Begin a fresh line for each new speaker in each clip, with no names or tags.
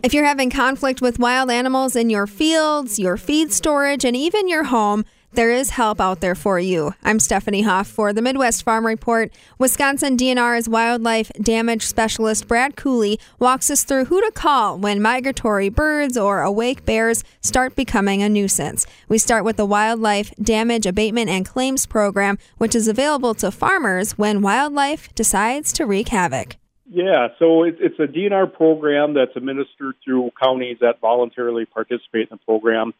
If you're having conflict with wild animals in your fields, your feed storage, and even your home, there is help out there for you. I'm Stephanie Hoff for the Midwest Farm Report. Wisconsin DNR's wildlife damage specialist Brad Koele walks us through who to call when migratory birds or awake bears start becoming a nuisance. We start with the Wildlife Damage Abatement and Claims Program, which is available to farmers when wildlife decides to wreak havoc.
Yeah, so it's a DNR program that's administered through counties that voluntarily participate in the program.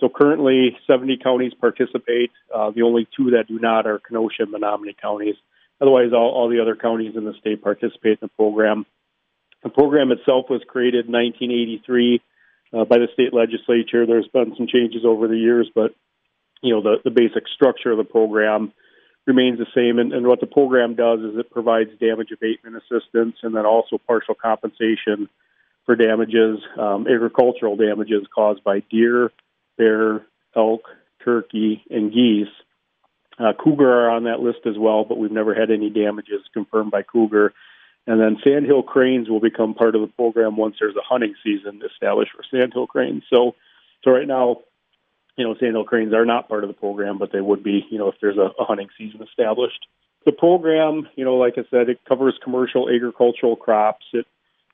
So currently, 70 counties participate. Uh, the only two that do not are Kenosha and Menominee counties. Otherwise, all, all the other counties in the state participate in the program. The program itself was created in 1983 uh, by the state legislature. There's been some changes over the years, but you know the, the basic structure of the program remains the same. And, and what the program does is it provides damage abatement assistance and then also partial compensation for damages, um, agricultural damages caused by deer, bear, elk, turkey, and geese. Uh, cougar are on that list as well, but we've never had any damages confirmed by cougar. And then sandhill cranes will become part of the program once there's a hunting season established for sandhill cranes. So, so right now, you know, sandhill cranes are not part of the program, but they would be, you know, if there's a, a hunting season established. The program, you know, like I said, it covers commercial agricultural crops. It,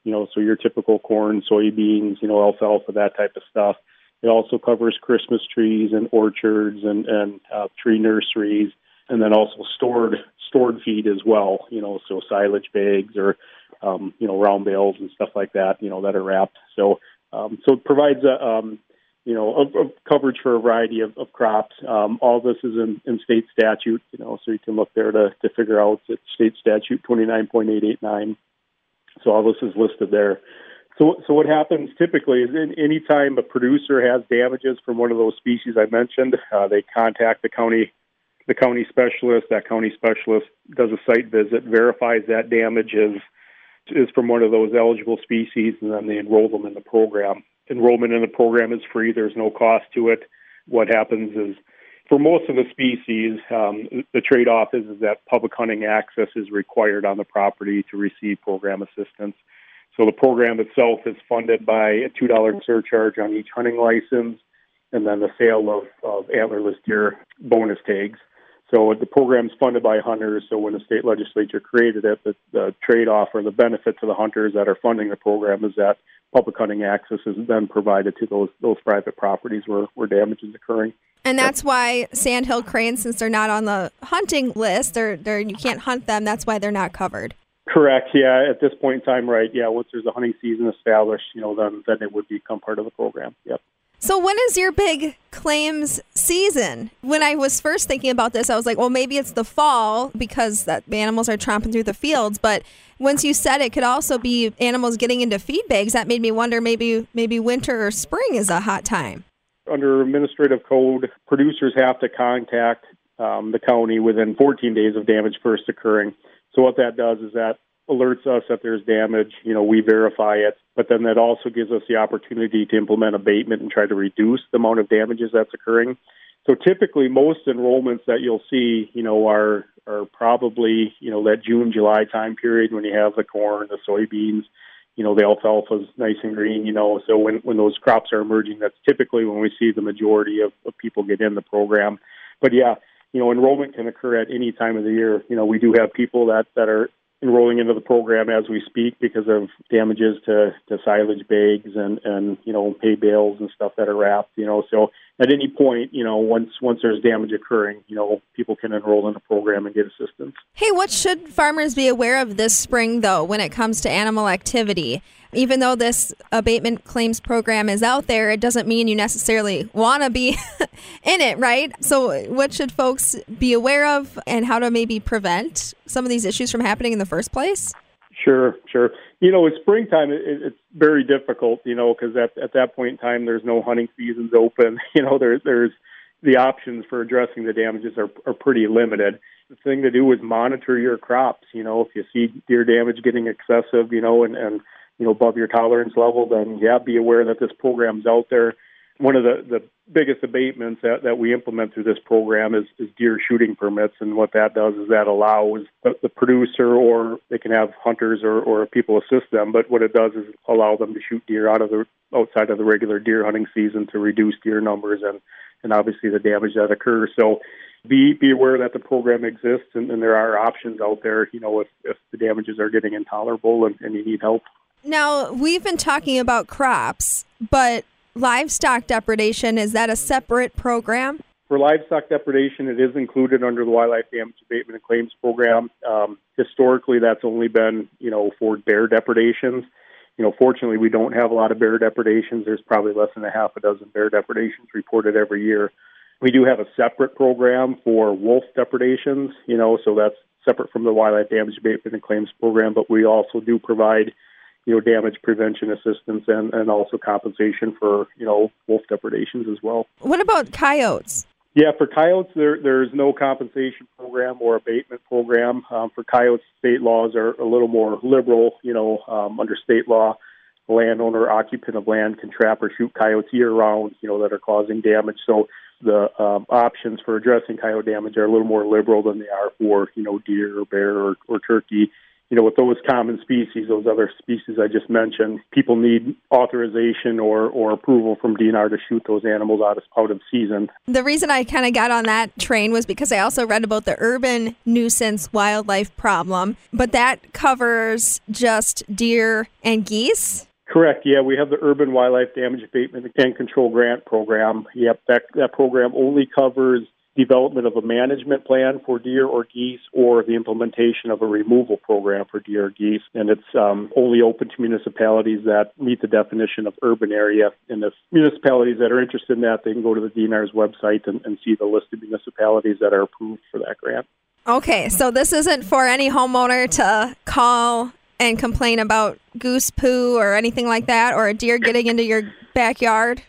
you know, so your typical corn, soybeans, you know, alfalfa, that type of stuff. It also covers Christmas trees and orchards and, and uh, tree nurseries, and then also stored stored feed as well. You know, so silage bags or um, you know round bales and stuff like that. You know that are wrapped. So um, so it provides a um, you know a, a coverage for a variety of, of crops. Um, all this is in, in state statute. You know, so you can look there to to figure out it's state statute twenty nine point eight eight nine. So all this is listed there. So, so what happens typically is in, anytime a producer has damages from one of those species I mentioned, uh, they contact the county, the county specialist. That county specialist does a site visit, verifies that damage is is from one of those eligible species, and then they enroll them in the program. Enrollment in the program is free. There's no cost to it. What happens is, for most of the species, um, the trade-off is, is that public hunting access is required on the property to receive program assistance. So the program itself is funded by a $2 surcharge on each hunting license and then the sale of, of antlerless deer bonus tags. So the program is funded by hunters. So when the state legislature created it, the, the trade-off or the benefit to the hunters that are funding the program is that public hunting access is then provided to those those private properties where, where damage is occurring.
And that's why sandhill cranes, since they're not on the hunting list, they're, they're you can't hunt them. That's why they're not covered.
Correct. Yeah. At this point in time, right. Yeah. Once there's a hunting season established, you know, then then it would become part of the program. Yep.
So when is your big claims season? When I was first thinking about this, I was like, well, maybe it's the fall because that animals are tromping through the fields. But once you said it could also be animals getting into feed bags, that made me wonder maybe maybe winter or spring is a hot time.
Under administrative code, producers have to contact um, the county within 14 days of damage first occurring. So what that does is that alerts us that there's damage. You know, we verify it, but then that also gives us the opportunity to implement abatement and try to reduce the amount of damages that's occurring. So typically, most enrollments that you'll see, you know, are are probably you know that June July time period when you have the corn, the soybeans, you know, the alfalfa's nice and green. You know, so when when those crops are emerging, that's typically when we see the majority of, of people get in the program. But yeah, you know, enrollment can occur at any time of the year. You know, we do have people that, that are enrolling into the program as we speak because of damages to, to silage bags and, and, you know, hay bales and stuff that are wrapped, you know. So at any point, you know, once once there's damage occurring, you know, people can enroll in the program and get assistance.
Hey, what should farmers be aware of this spring though when it comes to animal activity? even though this abatement claims program is out there, it doesn't mean you necessarily want to be in it, right? So, what should folks be aware of and how to maybe prevent some of these issues from happening in the first place?
Sure, sure. You know, it's springtime. It, it's very difficult, you know, because at at that point in time, there's no hunting seasons open. You know, there there's the options for addressing the damages are are pretty limited. The thing to do is monitor your crops. You know, if you see deer damage getting excessive, you know, and and you know above your tolerance level, then yeah, be aware that this program's out there. One of the, the biggest abatements that, that we implement through this program is, is deer shooting permits. And what that does is that allows the, the producer or they can have hunters or, or people assist them. But what it does is allow them to shoot deer out of the outside of the regular deer hunting season to reduce deer numbers and, and obviously the damage that occurs. So be be aware that the program exists and, and there are options out there, you know, if, if the damages are getting intolerable and, and you need help.
Now, we've been talking about crops, but livestock depredation, is that a separate program?
For livestock depredation, it is included under the Wildlife Damage Abatement and Claims Program. Um, historically, that's only been, you know, for bear depredations. You know, fortunately, we don't have a lot of bear depredations. There's probably less than a half a dozen bear depredations reported every year. We do have a separate program for wolf depredations, you know, so that's separate from the Wildlife Damage Abatement and Claims Program, but we also do provide you know, damage prevention assistance and, and also compensation for, you know, wolf depredations as well.
What about coyotes?
Yeah, for coyotes, there there's no compensation program or abatement program. Um, for coyotes, state laws are a little more liberal. You know, um, under state law, the landowner, occupant of land can trap or shoot coyotes year round. You know, that are causing damage. So the um, options for addressing coyote damage are a little more liberal than they are for you know deer or bear or, or turkey you know, with those common species, those other species I just mentioned, people need authorization or, or approval from DNR to shoot those animals out of, out of season.
The reason I kind of got on that train was because I also read about the urban nuisance wildlife problem, but that covers just deer and geese.
Correct. Yeah, we have the Urban Wildlife Damage Abatement and Control Grant Program. Yep, that that program only covers development of a management plan for deer or geese or the implementation of a removal program for deer or geese. And it's um, only open to municipalities that meet the definition of urban area. And if municipalities that are interested in that, they can go to the DNR's website and, and see the list of municipalities that are approved for that grant.
Okay, so this isn't for any homeowner to call and complain about goose poo or anything like that, or a deer getting into your backyard?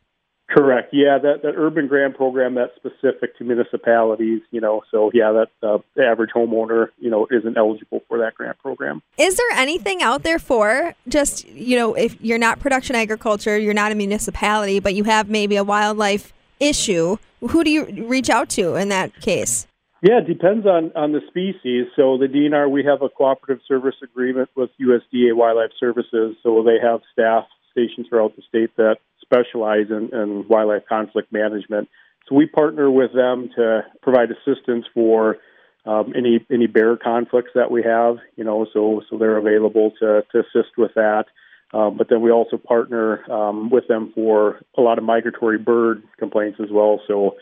Correct. Yeah, that, that urban grant program that's specific to municipalities, you know, so yeah, that uh, the average homeowner, you know, isn't eligible for that grant program.
Is there anything out there for just, you know, if you're not production agriculture, you're not a municipality, but you have maybe a wildlife issue, who do you reach out to in that case?
Yeah, it depends on, on the species. So the DNR, we have a cooperative service agreement with USDA Wildlife Services, so they have staff stationed throughout the state that specialize in, in wildlife conflict management. So we partner with them to provide assistance for um, any any bear conflicts that we have. You know, so so they're available to to assist with that. Um, but then we also partner um, with them for a lot of migratory bird complaints as well. So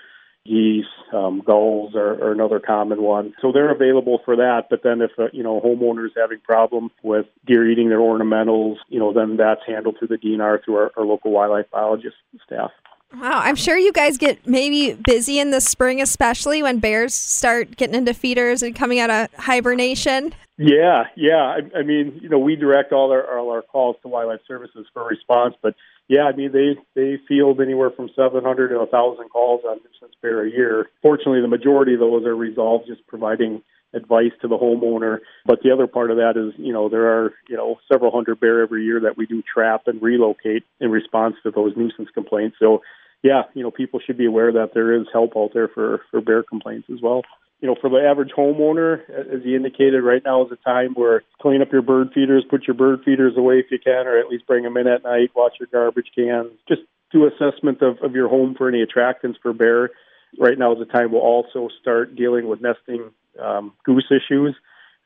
geese, um, gulls are, are, another common one. So they're available for that. But then if a, you know homeowner is having problem with deer eating their ornamentals, you know then that's handled through the DNR through our, our local wildlife biologist staff.
Wow, I'm sure you guys get maybe busy in the spring, especially when bears start getting into feeders and coming out of hibernation.
Yeah, yeah. I, I mean, you know, we direct all our all our calls to wildlife services for response, but yeah, I mean they they field anywhere from 700 to 1,000 calls on nuisance bear a year. Fortunately, the majority of those are resolved just providing advice to the homeowner. But the other part of that is, you know, there are, you know, several hundred bear every year that we do trap and relocate in response to those nuisance complaints. So, yeah, you know, people should be aware that there is help out there for, for bear complaints as well. You know, for the average homeowner, as you indicated, right now is a time where clean up your bird feeders, put your bird feeders away if you can, or at least bring them in at night, watch your garbage cans, just do assessment of, of your home for any attractants for bear. Right now is the time we'll also start dealing with nesting um, goose issues.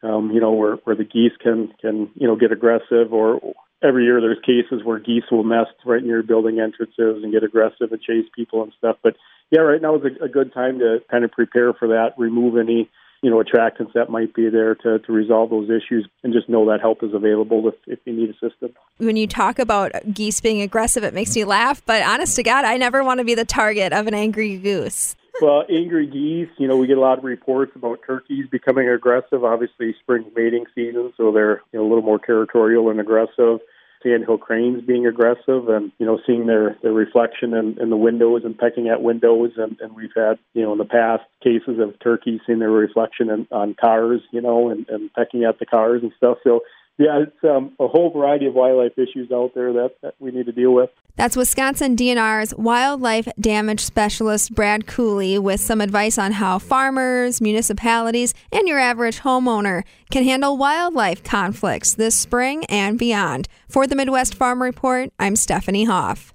Um, you know, where, where the geese can can you know get aggressive, or every year there's cases where geese will nest right near building entrances and get aggressive and chase people and stuff. But yeah, right now is a, a good time to kind of prepare for that, remove any you know attractants that might be there to, to resolve those issues and just know that help is available if, if you need assistance
when you talk about geese being aggressive it makes me laugh but honest to god i never want to be the target of an angry goose
well, angry geese, you know, we get a lot of reports about turkeys becoming aggressive. Obviously, spring mating season, so they're you know, a little more territorial and aggressive. Sandhill cranes being aggressive and, you know, seeing their, their reflection in, in the windows and pecking at windows. And, and we've had, you know, in the past cases of turkeys seeing their reflection in, on cars, you know, and, and pecking at the cars and stuff. So, yeah, it's um, a whole variety of wildlife issues out there that, that we need to deal with.
That's Wisconsin DNR's wildlife damage specialist Brad Koele with some advice on how farmers, municipalities, and your average homeowner can handle wildlife conflicts this spring and beyond. For the Midwest Farm Report, I'm Stephanie Hoff.